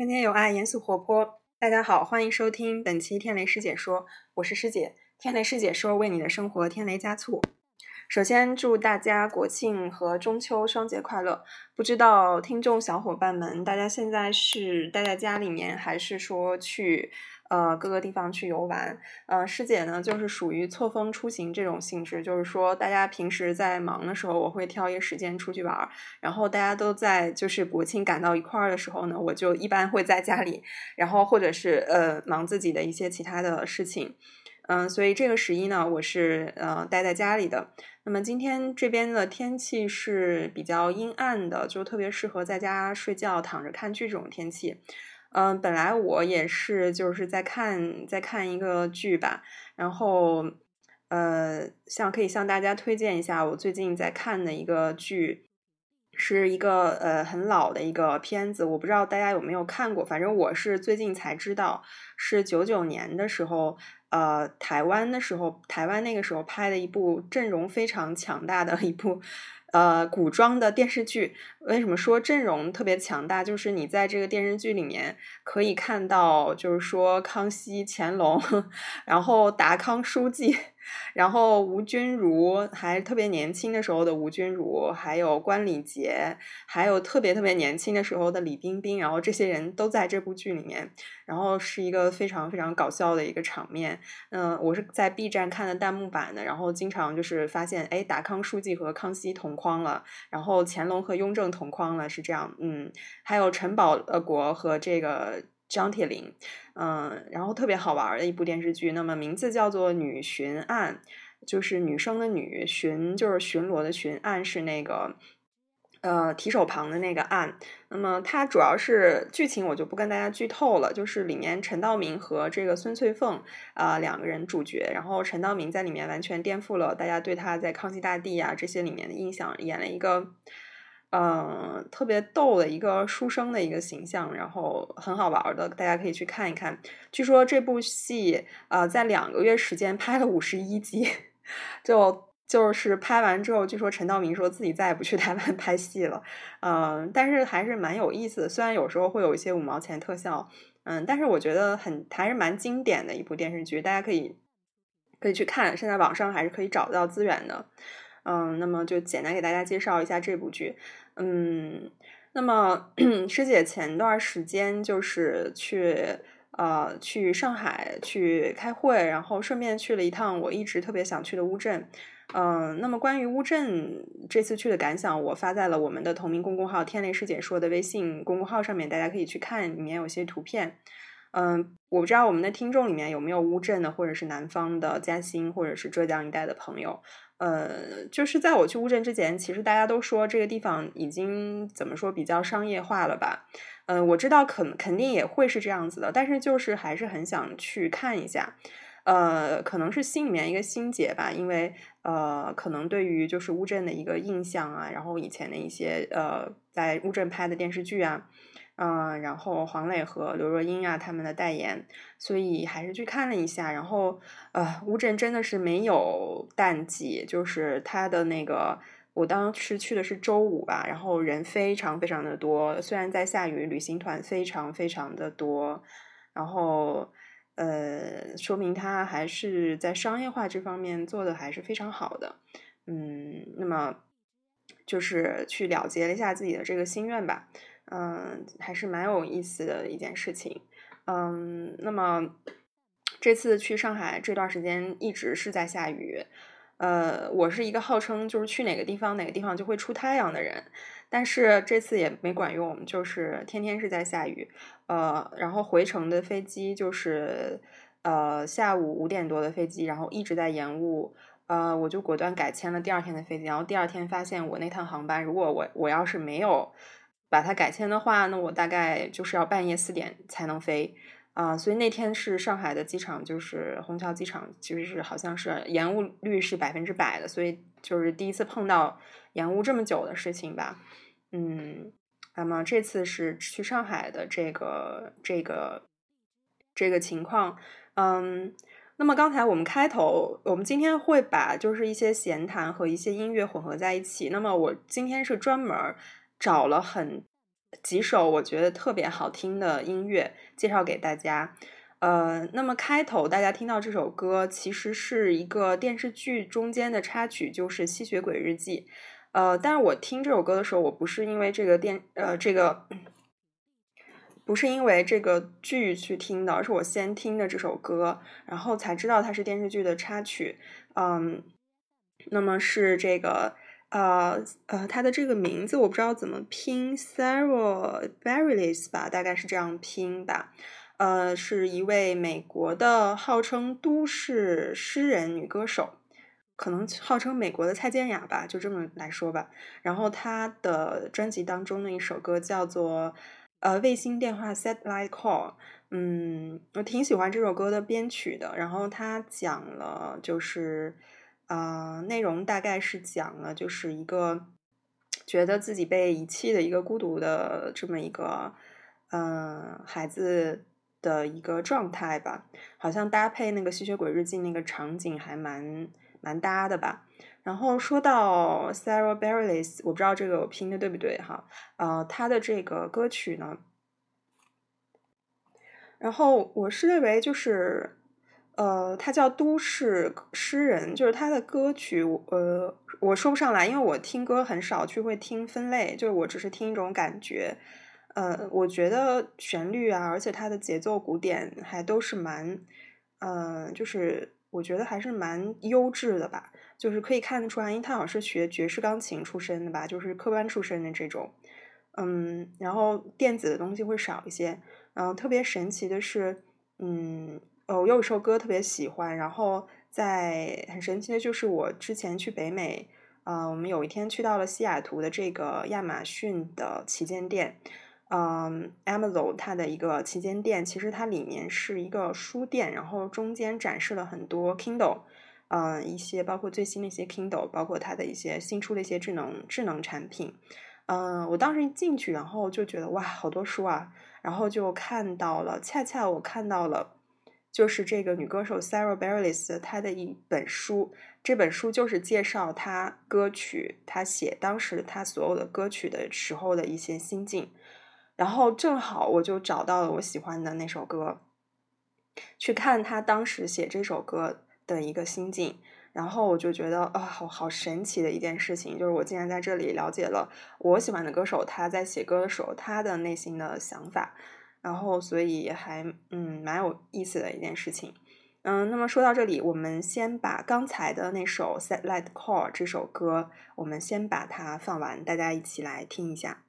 天天有爱，严肃活泼。大家好，欢迎收听本期天雷师姐说，我是师姐。天雷师姐说，为你的生活添雷加醋。首先祝大家国庆和中秋双节快乐。不知道听众小伙伴们，大家现在是待在家里面，还是说去？呃，各个地方去游玩，呃，师姐呢就是属于错峰出行这种性质，就是说大家平时在忙的时候，我会挑一个时间出去玩儿，然后大家都在就是国庆赶到一块儿的时候呢，我就一般会在家里，然后或者是呃忙自己的一些其他的事情，嗯，所以这个十一呢，我是呃待在家里的。那么今天这边的天气是比较阴暗的，就特别适合在家睡觉、躺着看剧这种天气。嗯，本来我也是就是在看在看一个剧吧，然后呃，像可以向大家推荐一下我最近在看的一个剧，是一个呃很老的一个片子，我不知道大家有没有看过，反正我是最近才知道，是九九年的时候，呃，台湾的时候，台湾那个时候拍的一部阵容非常强大的一部。呃，古装的电视剧为什么说阵容特别强大？就是你在这个电视剧里面可以看到，就是说康熙、乾隆，然后达康书记。然后吴君如还特别年轻的时候的吴君如，还有关礼杰，还有特别特别年轻的时候的李冰冰，然后这些人都在这部剧里面，然后是一个非常非常搞笑的一个场面。嗯，我是在 B 站看的弹幕版的，然后经常就是发现，哎，达康书记和康熙同框了，然后乾隆和雍正同框了，是这样。嗯，还有陈宝国和这个。张铁林，嗯，然后特别好玩的一部电视剧，那么名字叫做《女巡案》，就是女生的女，巡就是巡逻的巡，案是那个呃提手旁的那个案。那么它主要是剧情我就不跟大家剧透了，就是里面陈道明和这个孙翠凤啊两个人主角，然后陈道明在里面完全颠覆了大家对他在康熙大帝啊这些里面的印象，演了一个。嗯，特别逗的一个书生的一个形象，然后很好玩的，大家可以去看一看。据说这部戏呃，在两个月时间拍了五十一集，就就是拍完之后，据说陈道明说自己再也不去台湾 拍戏了。嗯，但是还是蛮有意思的，虽然有时候会有一些五毛钱特效，嗯，但是我觉得很还是蛮经典的一部电视剧，大家可以可以去看，现在网上还是可以找到资源的。嗯，那么就简单给大家介绍一下这部剧。嗯，那么 师姐前段时间就是去呃去上海去开会，然后顺便去了一趟我一直特别想去的乌镇。嗯，那么关于乌镇这次去的感想，我发在了我们的同名公众号“天雷师姐说”的微信公众号上面，大家可以去看，里面有些图片。嗯，我不知道我们的听众里面有没有乌镇的，或者是南方的嘉兴，或者是浙江一带的朋友。呃，就是在我去乌镇之前，其实大家都说这个地方已经怎么说比较商业化了吧？嗯，我知道肯肯定也会是这样子的，但是就是还是很想去看一下。呃，可能是心里面一个心结吧，因为呃，可能对于就是乌镇的一个印象啊，然后以前的一些呃，在乌镇拍的电视剧啊。嗯，然后黄磊和刘若英啊，他们的代言，所以还是去看了一下。然后，呃，乌镇真的是没有淡季，就是它的那个，我当时去的是周五吧，然后人非常非常的多，虽然在下雨，旅行团非常非常的多。然后，呃，说明它还是在商业化这方面做的还是非常好的。嗯，那么就是去了结了一下自己的这个心愿吧。嗯，还是蛮有意思的一件事情。嗯，那么这次去上海这段时间一直是在下雨。呃，我是一个号称就是去哪个地方哪个地方就会出太阳的人，但是这次也没管用，就是天天是在下雨。呃，然后回程的飞机就是呃下午五点多的飞机，然后一直在延误。呃，我就果断改签了第二天的飞机，然后第二天发现我那趟航班，如果我我要是没有。把它改签的话，那我大概就是要半夜四点才能飞啊，所以那天是上海的机场，就是虹桥机场，其实是好像是延误率是百分之百的，所以就是第一次碰到延误这么久的事情吧。嗯，那么这次是去上海的这个这个这个情况，嗯，那么刚才我们开头，我们今天会把就是一些闲谈和一些音乐混合在一起，那么我今天是专门。找了很几首我觉得特别好听的音乐介绍给大家。呃，那么开头大家听到这首歌，其实是一个电视剧中间的插曲，就是《吸血鬼日记》。呃，但是我听这首歌的时候，我不是因为这个电呃这个，不是因为这个剧去听的，而是我先听的这首歌，然后才知道它是电视剧的插曲。嗯，那么是这个。呃呃，他的这个名字我不知道怎么拼，Sarah Bareilles 吧，大概是这样拼吧。呃，是一位美国的号称都市诗人女歌手，可能号称美国的蔡健雅吧，就这么来说吧。然后她的专辑当中的一首歌叫做呃卫星电话 Satellite Call，嗯，我挺喜欢这首歌的编曲的。然后他讲了就是。呃，内容大概是讲了，就是一个觉得自己被遗弃的一个孤独的这么一个嗯孩子的一个状态吧，好像搭配那个吸血鬼日记那个场景还蛮蛮搭的吧。然后说到 Sarah Bareilles，我不知道这个我拼的对不对哈，呃，他的这个歌曲呢，然后我是认为就是。呃，他叫都市诗人，就是他的歌曲，呃，我说不上来，因为我听歌很少去会听分类，就是我只是听一种感觉。呃，我觉得旋律啊，而且它的节奏、鼓点还都是蛮，嗯，就是我觉得还是蛮优质的吧。就是可以看得出来，因为他好像是学爵士钢琴出身的吧，就是科班出身的这种。嗯，然后电子的东西会少一些。然后特别神奇的是，嗯。呃，我有一首歌特别喜欢，然后在很神奇的就是我之前去北美，呃，我们有一天去到了西雅图的这个亚马逊的旗舰店，嗯，Amazon 它的一个旗舰店，其实它里面是一个书店，然后中间展示了很多 Kindle，嗯，一些包括最新的一些 Kindle，包括它的一些新出的一些智能智能产品，嗯，我当时一进去，然后就觉得哇，好多书啊，然后就看到了，恰恰我看到了。就是这个女歌手 Sarah Bareilles 她的一本书，这本书就是介绍她歌曲，她写当时她所有的歌曲的时候的一些心境。然后正好我就找到了我喜欢的那首歌，去看她当时写这首歌的一个心境。然后我就觉得啊，好好神奇的一件事情，就是我竟然在这里了解了我喜欢的歌手他在写歌的时候他的内心的想法。然后所以还嗯蛮有意思的一件事情。嗯那么说到这里我们先把刚才的那首 sad light call 这首歌我们先把它放完大家一起来听一下。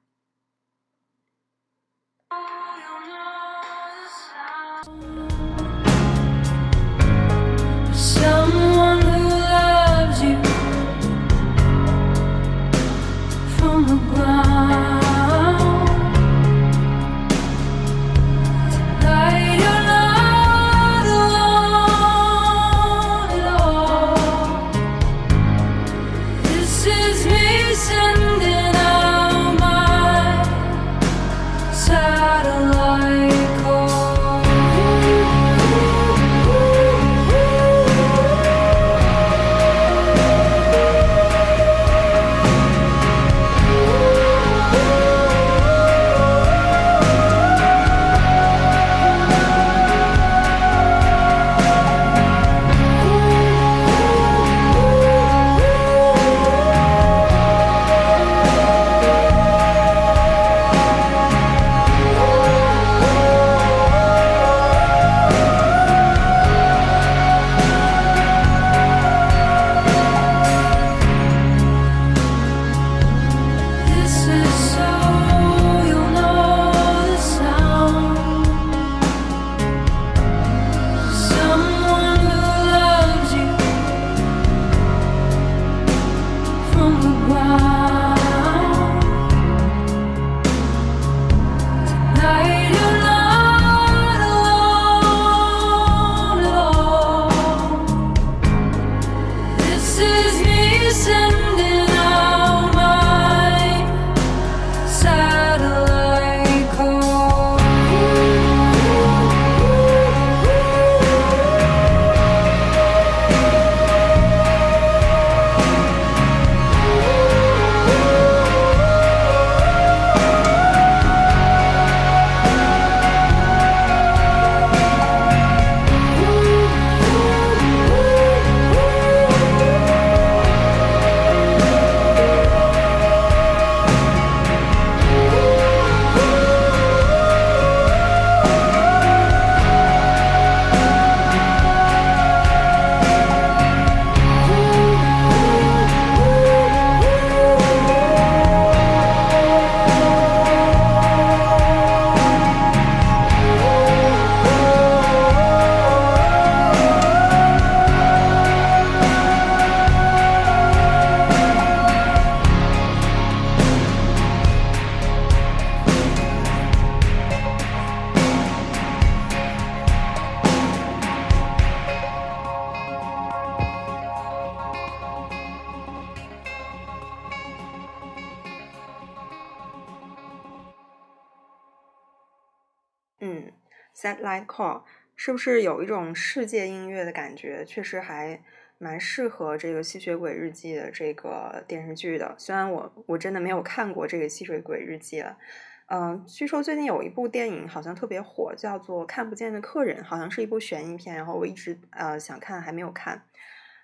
，Satellite Call 是不是有一种世界音乐的感觉？确实还蛮适合这个《吸血鬼日记》的这个电视剧的。虽然我我真的没有看过这个《吸血鬼日记》了，嗯，据说最近有一部电影好像特别火，叫做《看不见的客人》，好像是一部悬疑片。然后我一直呃想看，还没有看。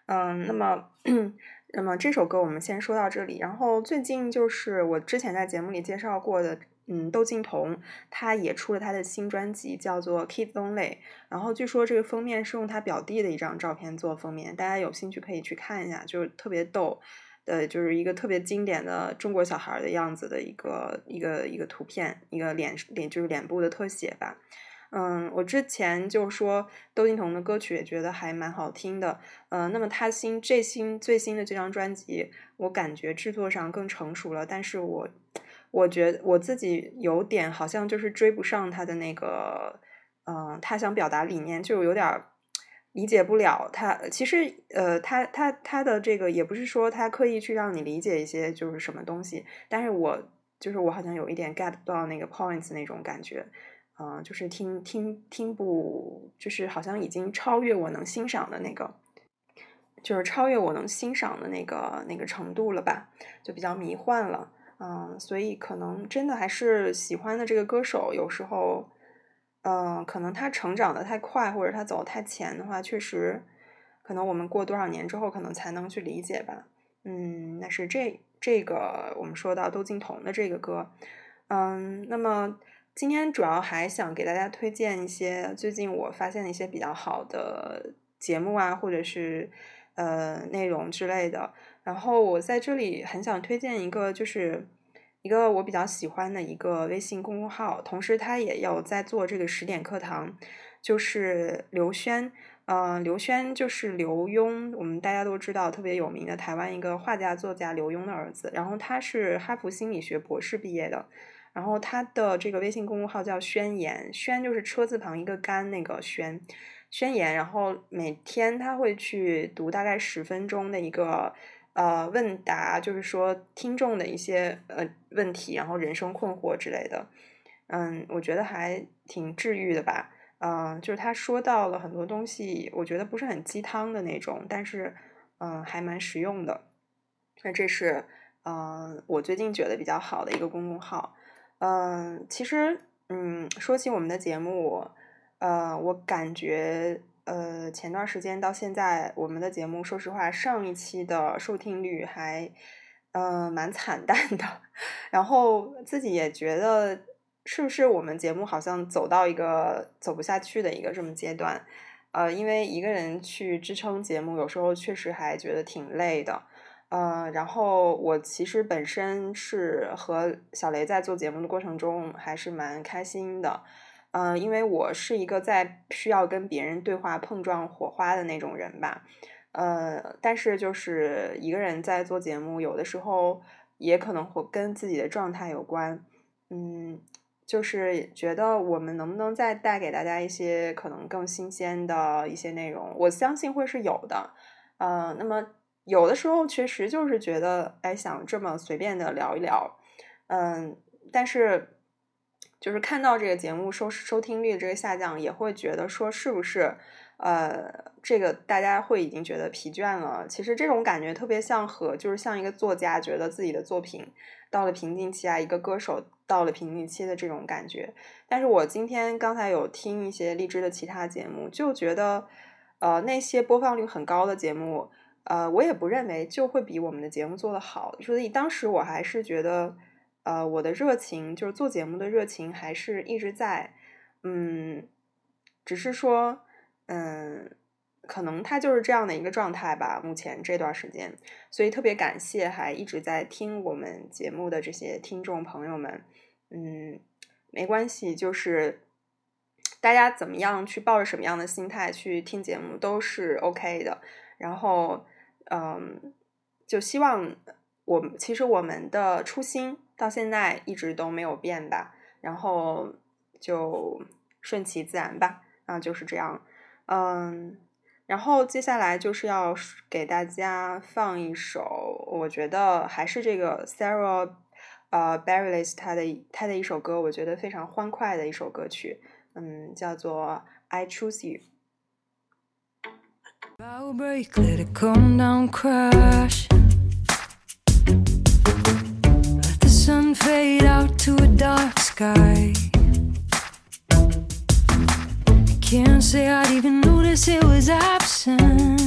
嗯，那么 那么这首歌我们先说到这里。然后最近就是我之前在节目里介绍过的。嗯，窦靖童他也出了他的新专辑，叫做《Kid Only》。然后据说这个封面是用他表弟的一张照片做封面，大家有兴趣可以去看一下，就是特别逗，呃，就是一个特别经典的中国小孩的样子的一个一个一个图片，一个脸脸就是脸部的特写吧。嗯，我之前就说窦靖童的歌曲也觉得还蛮好听的。嗯，那么他新这新最新的这张专辑，我感觉制作上更成熟了，但是我。我觉得我自己有点好像就是追不上他的那个，嗯，他想表达理念就有点理解不了他。其实，呃，他他他的这个也不是说他刻意去让你理解一些就是什么东西，但是我就是我好像有一点 get 不到那个 points 那种感觉，嗯，就是听听听不，就是好像已经超越我能欣赏的那个，就是超越我能欣赏的那个那个程度了吧，就比较迷幻了。嗯，所以可能真的还是喜欢的这个歌手，有时候，嗯，可能他成长的太快，或者他走太前的话，确实，可能我们过多少年之后，可能才能去理解吧。嗯，那是这这个我们说到窦靖童的这个歌，嗯，那么今天主要还想给大家推荐一些最近我发现的一些比较好的节目啊，或者是呃内容之类的。然后我在这里很想推荐一个，就是一个我比较喜欢的一个微信公众号，同时他也有在做这个十点课堂，就是刘轩，嗯，刘轩就是刘墉，我们大家都知道特别有名的台湾一个画家作家刘墉的儿子，然后他是哈佛心理学博士毕业的，然后他的这个微信公众号叫宣言，宣就是车字旁一个干那个宣，宣言，然后每天他会去读大概十分钟的一个。呃，问答就是说听众的一些呃问题，然后人生困惑之类的，嗯，我觉得还挺治愈的吧。嗯，就是他说到了很多东西，我觉得不是很鸡汤的那种，但是嗯，还蛮实用的。那这是嗯，我最近觉得比较好的一个公众号。嗯，其实嗯，说起我们的节目，呃，我感觉。呃，前段时间到现在，我们的节目，说实话，上一期的收听率还，嗯，蛮惨淡的。然后自己也觉得，是不是我们节目好像走到一个走不下去的一个这么阶段？呃，因为一个人去支撑节目，有时候确实还觉得挺累的。嗯，然后我其实本身是和小雷在做节目的过程中，还是蛮开心的。嗯，因为我是一个在需要跟别人对话碰撞火花的那种人吧，呃，但是就是一个人在做节目，有的时候也可能会跟自己的状态有关，嗯，就是觉得我们能不能再带给大家一些可能更新鲜的一些内容，我相信会是有的，呃，那么有的时候确实就是觉得，哎，想这么随便的聊一聊，嗯，但是。就是看到这个节目收收听率这个下降，也会觉得说是不是，呃，这个大家会已经觉得疲倦了。其实这种感觉特别像和就是像一个作家觉得自己的作品到了瓶颈期啊，一个歌手到了瓶颈期的这种感觉。但是我今天刚才有听一些荔枝的其他节目，就觉得，呃，那些播放率很高的节目，呃，我也不认为就会比我们的节目做得好。所以当时我还是觉得。呃，我的热情就是做节目的热情，还是一直在，嗯，只是说，嗯，可能他就是这样的一个状态吧。目前这段时间，所以特别感谢还一直在听我们节目的这些听众朋友们。嗯，没关系，就是大家怎么样去抱着什么样的心态去听节目都是 OK 的。然后，嗯，就希望我其实我们的初心。到现在一直都没有变吧，然后就顺其自然吧，啊，就是这样，嗯，然后接下来就是要给大家放一首，我觉得还是这个 Sarah 呃 Barryless 他的他的一首歌，我觉得非常欢快的一首歌曲，嗯，叫做 I Choose You。To a dark sky. I can't say I'd even notice it was absent.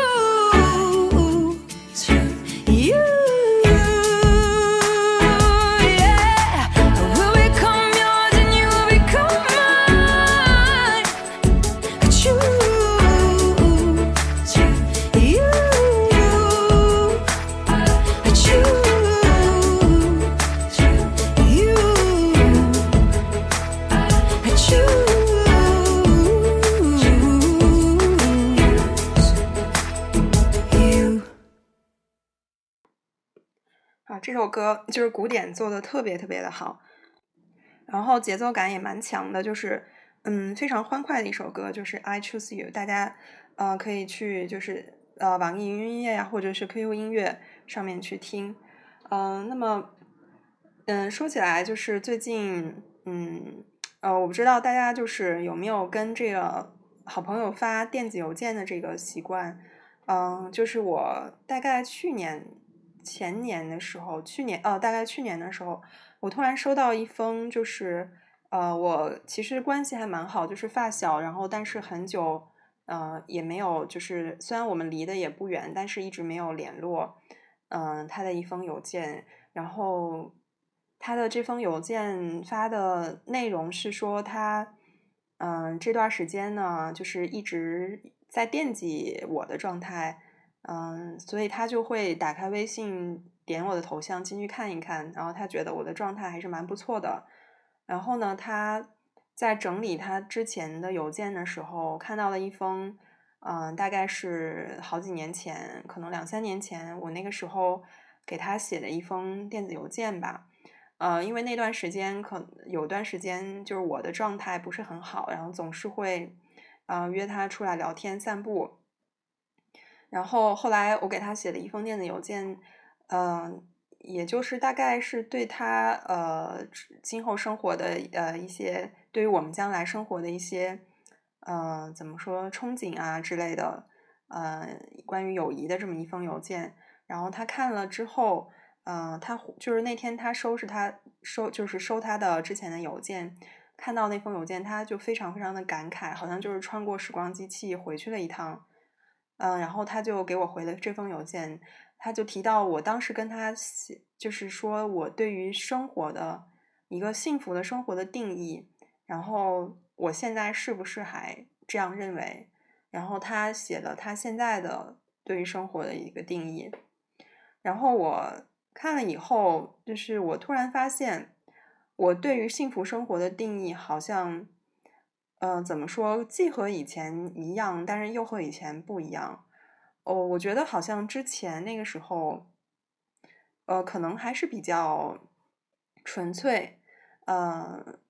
You. 歌就是古典做的特别特别的好，然后节奏感也蛮强的，就是嗯非常欢快的一首歌，就是 I Choose You，大家呃可以去就是呃网易云音乐呀，或者是 QQ 音乐上面去听，嗯、那么嗯说起来就是最近嗯呃我不知道大家就是有没有跟这个好朋友发电子邮件的这个习惯，嗯、就是我大概去年。前年的时候，去年呃，大概去年的时候，我突然收到一封，就是呃，我其实关系还蛮好，就是发小，然后但是很久呃也没有，就是虽然我们离得也不远，但是一直没有联络。嗯、他的一封邮件，然后他的这封邮件发的内容是说他嗯、这段时间呢，就是一直在惦记我的状态。嗯，所以他就会打开微信，点我的头像进去看一看，然后他觉得我的状态还是蛮不错的。然后呢，他在整理他之前的邮件的时候，看到了一封，嗯、大概是好几年前，可能两三年前，我那个时候，给他写的一封电子邮件吧。呃，因为那段时间可有段时间就是我的状态不是很好，然后总是会呃约他出来聊天散步。然后后来我给他写了一封电子邮件，嗯、也就是大概是对他呃今后生活的呃一些对于我们将来生活的一些呃怎么说憧憬啊之类的，呃关于友谊的这么一封邮件。然后他看了之后，呃，他就是那天他收拾他收就是收他的之前的邮件，看到那封邮件，他就非常非常的感慨，好像就是穿过时光机器回去了一趟。嗯，然后他就给我回了这封邮件，他就提到我当时跟他写，就是说我对于生活的一个幸福的生活的定义，然后我现在是不是还这样认为？然后他写了他现在的对于生活的一个定义，然后我看了以后，就是我突然发现，我对于幸福生活的定义好像。呃，怎么说？既和以前一样，但是又和以前不一样。哦，我觉得好像之前那个时候，呃，可能还是比较纯粹，呃，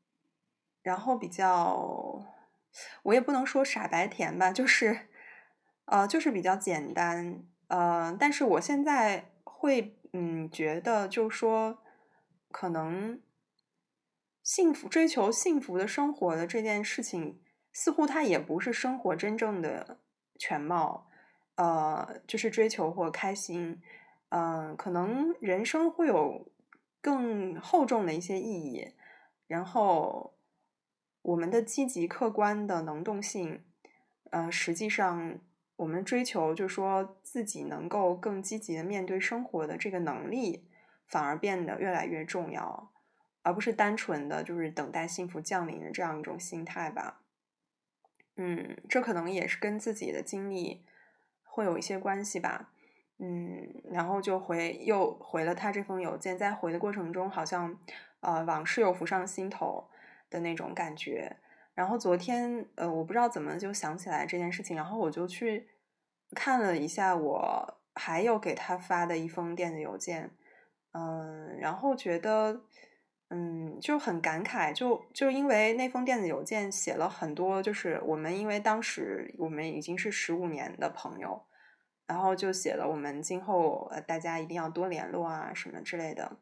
然后比较，我也不能说傻白甜吧，就是，呃，就是比较简单。呃，但是我现在会，嗯，觉得就是说，可能。幸福追求幸福的生活的这件事情，似乎它也不是生活真正的全貌。呃，就是追求或开心。嗯、呃，可能人生会有更厚重的一些意义。然后，我们的积极客观的能动性，呃，实际上我们追求就是说自己能够更积极的面对生活的这个能力，反而变得越来越重要。而不是单纯的就是等待幸福降临的这样一种心态吧。嗯，这可能也是跟自己的经历会有一些关系吧。嗯，然后就回又回了他这封邮件，在回的过程中，好像呃往事又浮上心头的那种感觉。然后昨天呃我不知道怎么就想起来这件事情，然后我就去看了一下我还有给他发的一封电子邮件，嗯，然后觉得。嗯，就很感慨，就就因为那封电子邮件写了很多，就是我们因为当时我们已经是十五年的朋友，然后就写了我们今后呃大家一定要多联络啊什么之类的。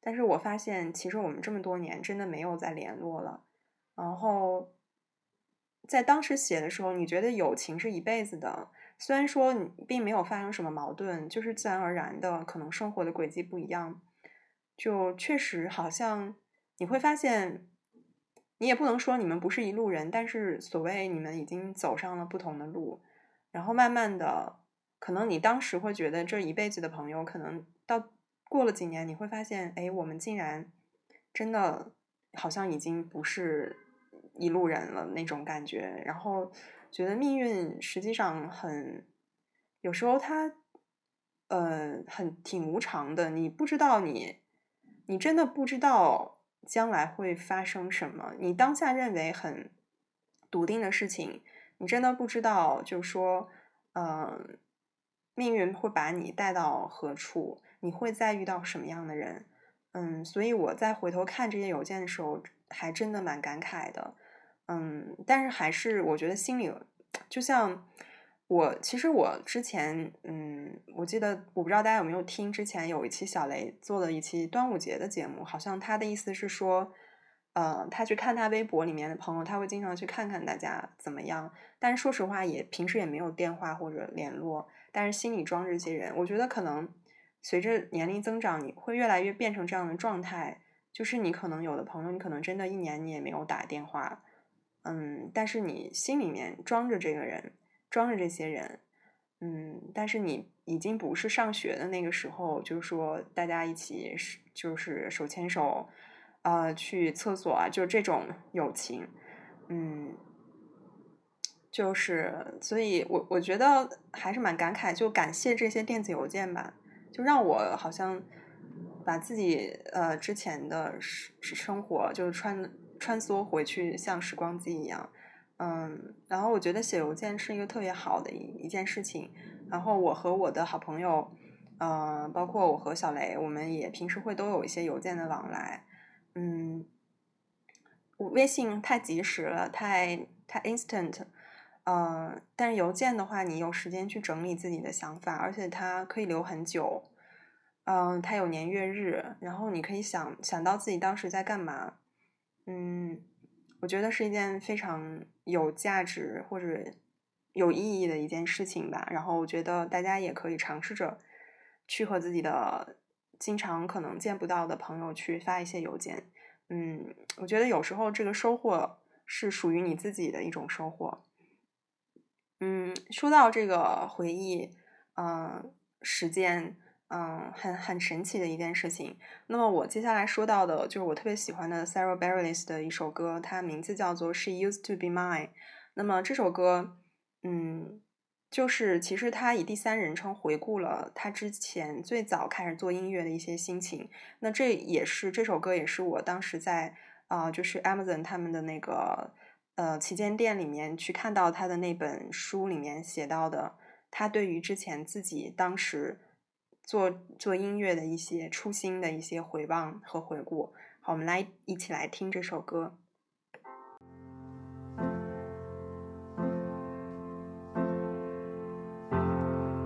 但是我发现其实我们这么多年真的没有再联络了。然后在当时写的时候，你觉得友情是一辈子的，虽然说你并没有发生什么矛盾，就是自然而然的可能生活的轨迹不一样。就确实好像你会发现，你也不能说你们不是一路人，但是所谓你们已经走上了不同的路，然后慢慢的，可能你当时会觉得这一辈子的朋友，可能到过了几年，你会发现，哎，我们竟然真的好像已经不是一路人了那种感觉，然后觉得命运实际上很，有时候它，呃，很挺无常的，你不知道你。你真的不知道将来会发生什么，你当下认为很笃定的事情，你真的不知道，就是说，嗯、命运会把你带到何处，你会再遇到什么样的人，嗯，所以我在回头看这些邮件的时候，还真的蛮感慨的，嗯，但是还是我觉得心里就像。我其实我之前，嗯，我记得我不知道大家有没有听，之前有一期小雷做了一期端午节的节目，好像他的意思是说，呃，他去看他微博里面的朋友，他会经常去看看大家怎么样。但是说实话，也平时也没有电话或者联络，但是心里装着這些人。我觉得可能随着年龄增长，你会越来越变成这样的状态，就是你可能有的朋友，你可能真的一年你也没有打电话，嗯，但是你心里面装着这个人。装着这些人，嗯，但是你已经不是上学的那个时候，就是说大家一起是就是手牵手，呃，去厕所啊，就这种友情，嗯，就是，所以我我觉得还是蛮感慨，就感谢这些电子邮件吧，就让我好像把自己呃之前的生生活就是穿穿梭回去，像时光机一样。嗯，然后我觉得写邮件是一个特别好的一一件事情。然后我和我的好朋友，呃，包括我和小雷，我们也平时会都有一些邮件的往来。嗯，微信太及时了，太太 instant。呃，但是邮件的话，你有时间去整理自己的想法，而且它可以留很久。嗯，它有年月日，然后你可以想想到自己当时在干嘛。嗯，我觉得是一件非常有价值或者有意义的一件事情吧。然后我觉得大家也可以尝试着去和自己的经常可能见不到的朋友去发一些邮件。嗯，我觉得有时候这个收获是属于你自己的一种收获。嗯，说到这个回忆，嗯，时间，嗯，很很神奇的一件事情。那么我接下来说到的就是我特别喜欢的 Sarah Bareilles 的一首歌，它名字叫做《She Used to Be Mine》。那么这首歌，嗯，就是其实他以第三人称回顾了他之前最早开始做音乐的一些心情。那这也是这首歌，也是我当时在啊，就是 Amazon 他们的那个。呃，旗舰店里面去看到他的那本书里面写到的，他对于之前自己当时做做音乐的一些初心的一些回望和回顾。好，我们来一起来听这首歌。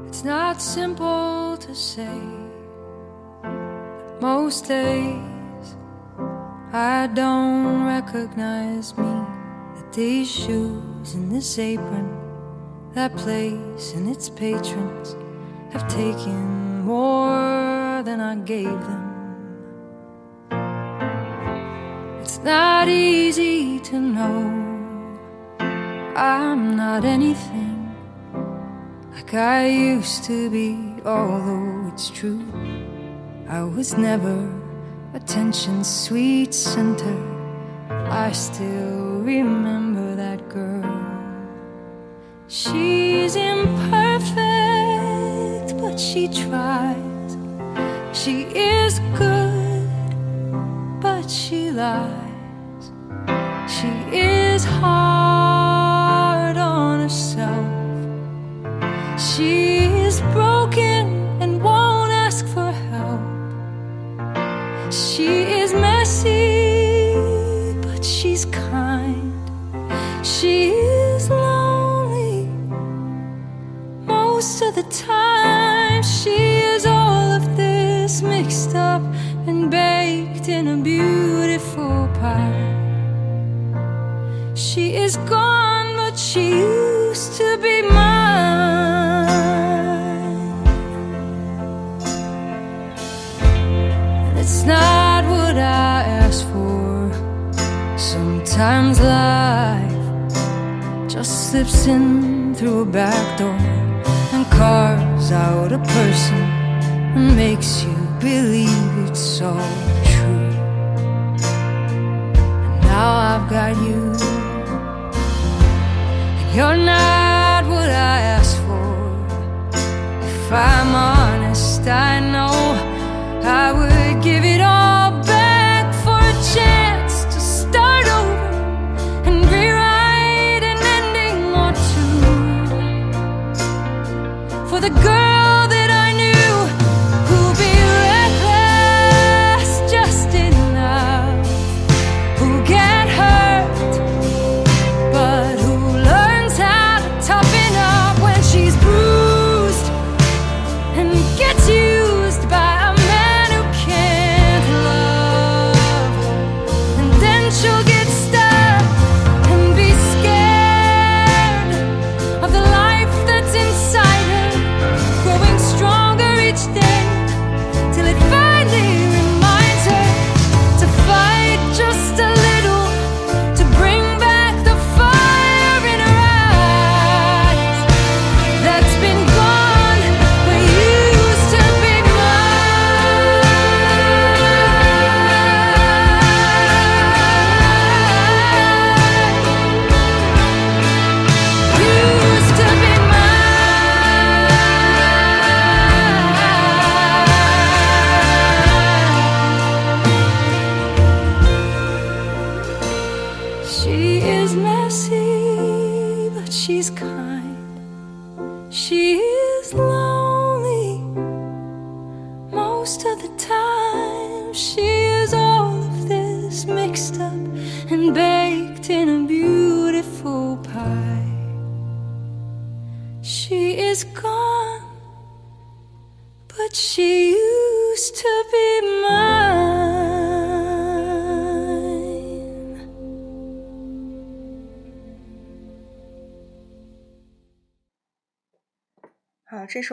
It's not simple to say. Most days I don't recognize me. That these shoes and this apron, that place and its patrons have taken more than I gave them. It's not easy to know I'm not anything like I used to be, although it's true. I was never attention's sweet center. I still remember that girl. She's imperfect, she tries. She is good, but she lies. She is hard on herself. She slips in through a back door and carves out a person and makes you believe it's all true. And now I've got you. And you're not what I asked for. If I'm honest, I know I would give it girl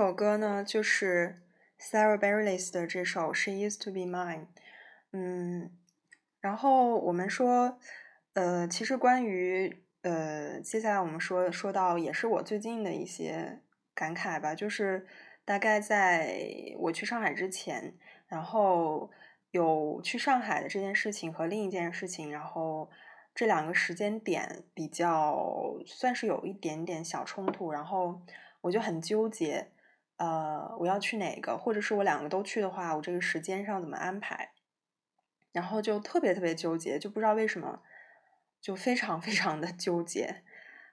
首歌呢就是 Sarah Bareilles 的这首《She Used to Be Mine》。嗯，然后我们说，呃，其实关于呃，接下来我们说说到也是我最近的一些感慨吧，就是大概在我去上海之前，然后有去上海的这件事情和另一件事情，然后这两个时间点比较算是有一点点小冲突，然后我就很纠结，呃，我要去哪个，或者是我两个都去的话，我这个时间上怎么安排？然后就特别特别纠结，就不知道为什么，就非常非常的纠结。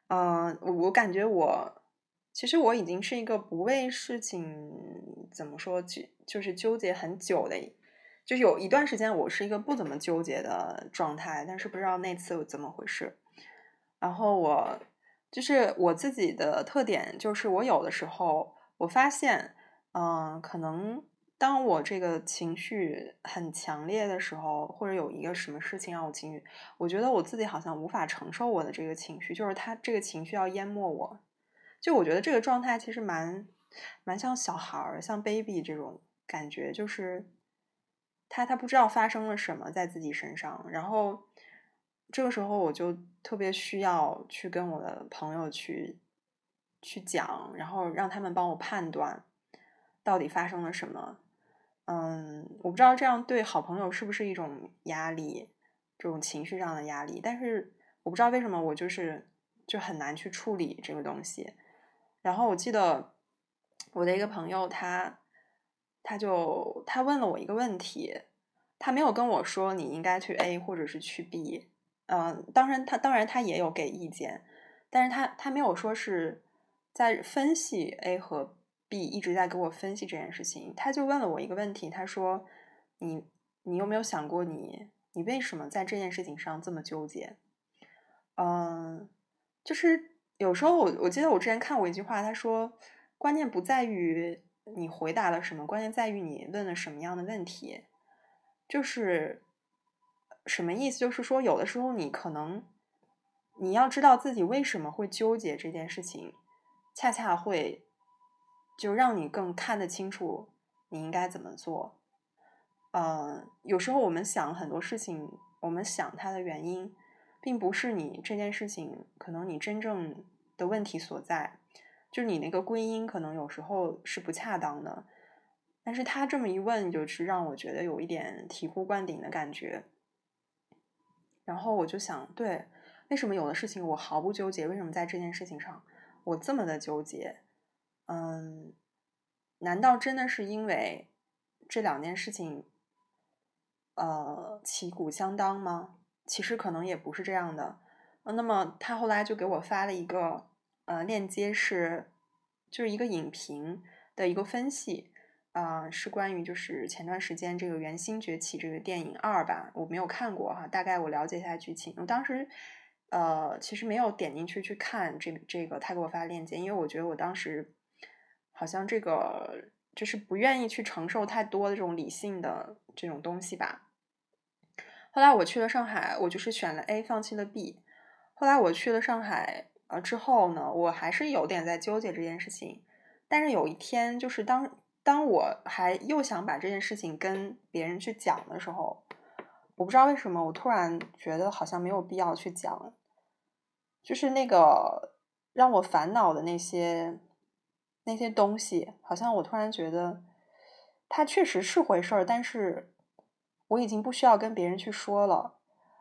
嗯、我我感觉我其实我已经是一个不为事情怎么说就就是纠结很久的，就有一段时间我是一个不怎么纠结的状态，但是不知道那次怎么回事。然后我就是我自己的特点，就是我有的时候我发现，嗯、可能当我这个情绪很强烈的时候，或者有一个什么事情让我情绪，我觉得我自己好像无法承受我的这个情绪，就是他这个情绪要淹没我。就我觉得这个状态其实蛮蛮像小孩儿，像 baby 这种感觉，就是他他不知道发生了什么在自己身上，然后这个时候我就特别需要去跟我的朋友去去讲，然后让他们帮我判断到底发生了什么。嗯，我不知道这样对好朋友是不是一种压力，这种情绪上的压力，但是我不知道为什么我就是就很难去处理这个东西。然后我记得我的一个朋友他，他就他问了我一个问题，他没有跟我说你应该去 A 或者是去 B，嗯、当然他当然他也有给意见，但是他他没有说是在分析 A 和 B，一直在给我分析这件事情。他就问了我一个问题，他说：“你你有没有想过你你为什么在这件事情上这么纠结？”嗯，就是有时候我我记得我之前看过一句话，他说：“关键不在于你回答了什么，关键在于你问了什么样的问题。”就是什么意思？就是说，有的时候你可能你要知道自己为什么会纠结这件事情，恰恰会就让你更看得清楚你应该怎么做。呃，有时候我们想很多事情，我们想它的原因，并不是你这件事情可能你真正的问题所在，就是你那个归因可能有时候是不恰当的。但是他这么一问，就是让我觉得有一点醍醐灌顶的感觉。然后我就想，对，为什么有的事情我毫不纠结？为什么在这件事情上我这么的纠结？嗯，难道真的是因为这两件事情，呃，旗鼓相当吗？其实可能也不是这样的。那么他后来就给我发了一个呃链接是，就是一个影评的一个分析，啊、是关于就是前段时间这个《圆星崛起》这个电影二吧，我没有看过哈，大概我了解一下剧情。我当时呃其实没有点进去去看这这个他给我发链接，因为我觉得我当时好像这个就是不愿意去承受太多的这种理性的这种东西吧。后来我去了上海，我就是选了 A，放弃了 B。后来我去了上海，呃之后呢，我还是有点在纠结这件事情。但是有一天，就是当当我还又想把这件事情跟别人去讲的时候，我不知道为什么，我突然觉得好像没有必要去讲，就是那个让我烦恼的那些那些东西，好像我突然觉得它确实是回事儿，但是我已经不需要跟别人去说了。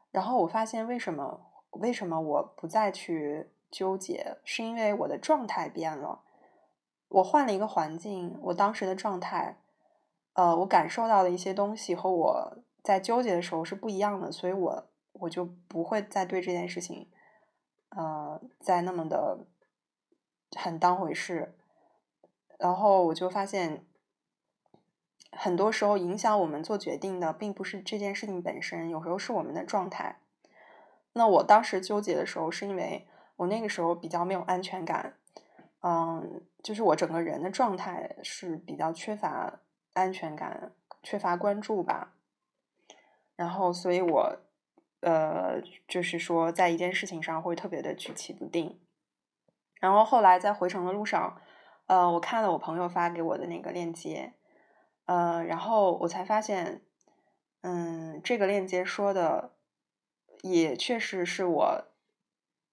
然后我发现为什么为什么我不再去纠结，是因为我的状态变了。我换了一个环境，我当时的状态，呃，我感受到的一些东西和我在纠结的时候是不一样的，所以我我就不会再对这件事情，呃，再那么的很当回事。然后我就发现，很多时候影响我们做决定的，并不是这件事情本身，有时候是我们的状态。那我当时纠结的时候，是因为我那个时候比较没有安全感，嗯，就是我整个人的状态是比较缺乏安全感、缺乏关注吧。然后，所以我呃，就是说，在一件事情上会特别的举棋不定。然后后来在回程的路上，呃，我看了我朋友发给我的那个链接，呃，然后我才发现，嗯，这个链接说的也确实是我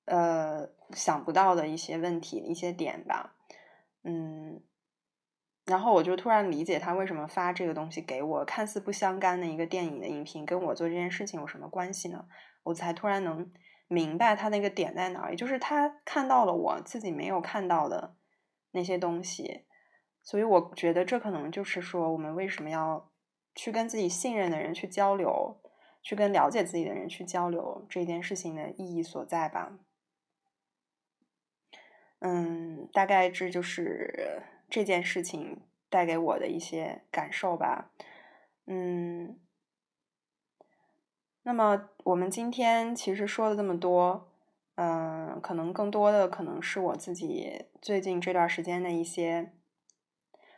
呃想不到的一些问题、一些点吧，嗯，然后我就突然理解他为什么发这个东西给我，看似不相干的一个电影的影评，跟我做这件事情有什么关系呢？我才突然能。明白他那个点在哪儿，也就是他看到了我自己没有看到的那些东西，所以我觉得这可能就是说我们为什么要去跟自己信任的人去交流，去跟了解自己的人去交流这件事情的意义所在吧。嗯，大概这就是这件事情带给我的一些感受吧。嗯。那么我们今天其实说了这么多，嗯，可能更多的可能是我自己最近这段时间的一些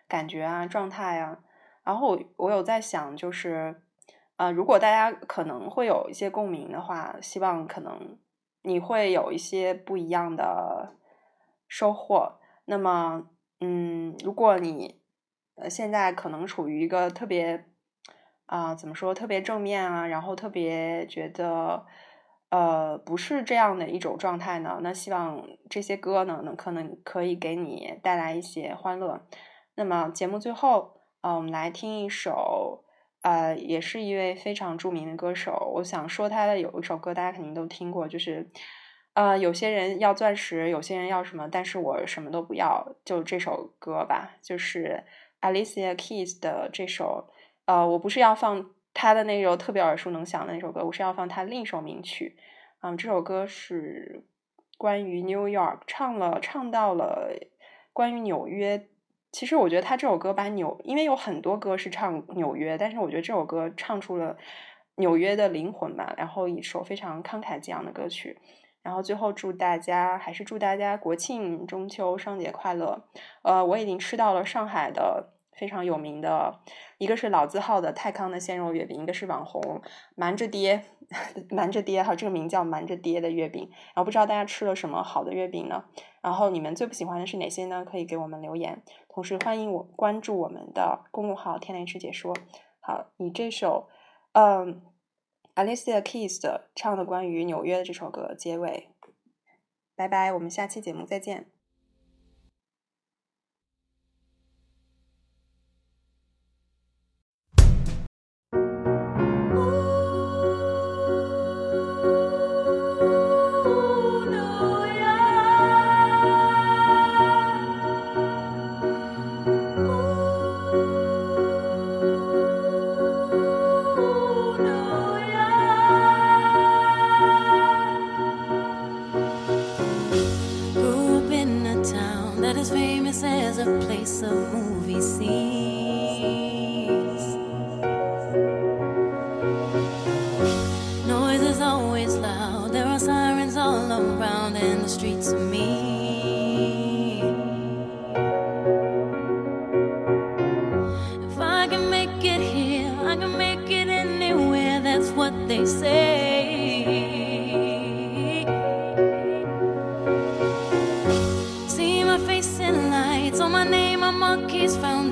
感觉啊、状态啊。然后我我有在想，就是，呃，如果大家可能会有一些共鸣的话，希望可能你会有一些不一样的收获。那么，嗯，如果你呃现在可能处于一个特别。啊，怎么说特别正面啊？然后特别觉得，呃，不是这样的一种状态呢。那希望这些歌呢，能可能可以给你带来一些欢乐。那么节目最后，呃，我们来听一首，呃，也是一位非常著名的歌手。我想说他的有一首歌，大家肯定都听过，就是，呃，有些人要钻石，有些人要什么，但是我什么都不要，就这首歌吧，就是 Alicia Keys 的这首。呃，我不是要放他的那首特别耳熟能详的那首歌，我是要放他另一首名曲。嗯，这首歌是关于 New York，唱了唱到了关于纽约。其实我觉得他这首歌把纽，因为有很多歌是唱纽约，但是我觉得这首歌唱出了纽约的灵魂吧。然后一首非常慷慨激昂的歌曲。然后最后祝大家，还是祝大家国庆中秋双节快乐。呃，我已经吃到了上海的。非常有名的，一个是老字号的泰康的鲜肉月饼，一个是网红瞒着爹，瞒着爹哈，这个名叫瞒着爹的月饼。然后不知道大家吃了什么好的月饼呢？然后你们最不喜欢的是哪些呢？可以给我们留言。同时欢迎我关注我们的公众号“天雷师解说”。好，以这首嗯，Alicia Keys 的唱的关于纽约的这首歌结尾。拜拜，我们下期节目再见。someone he's found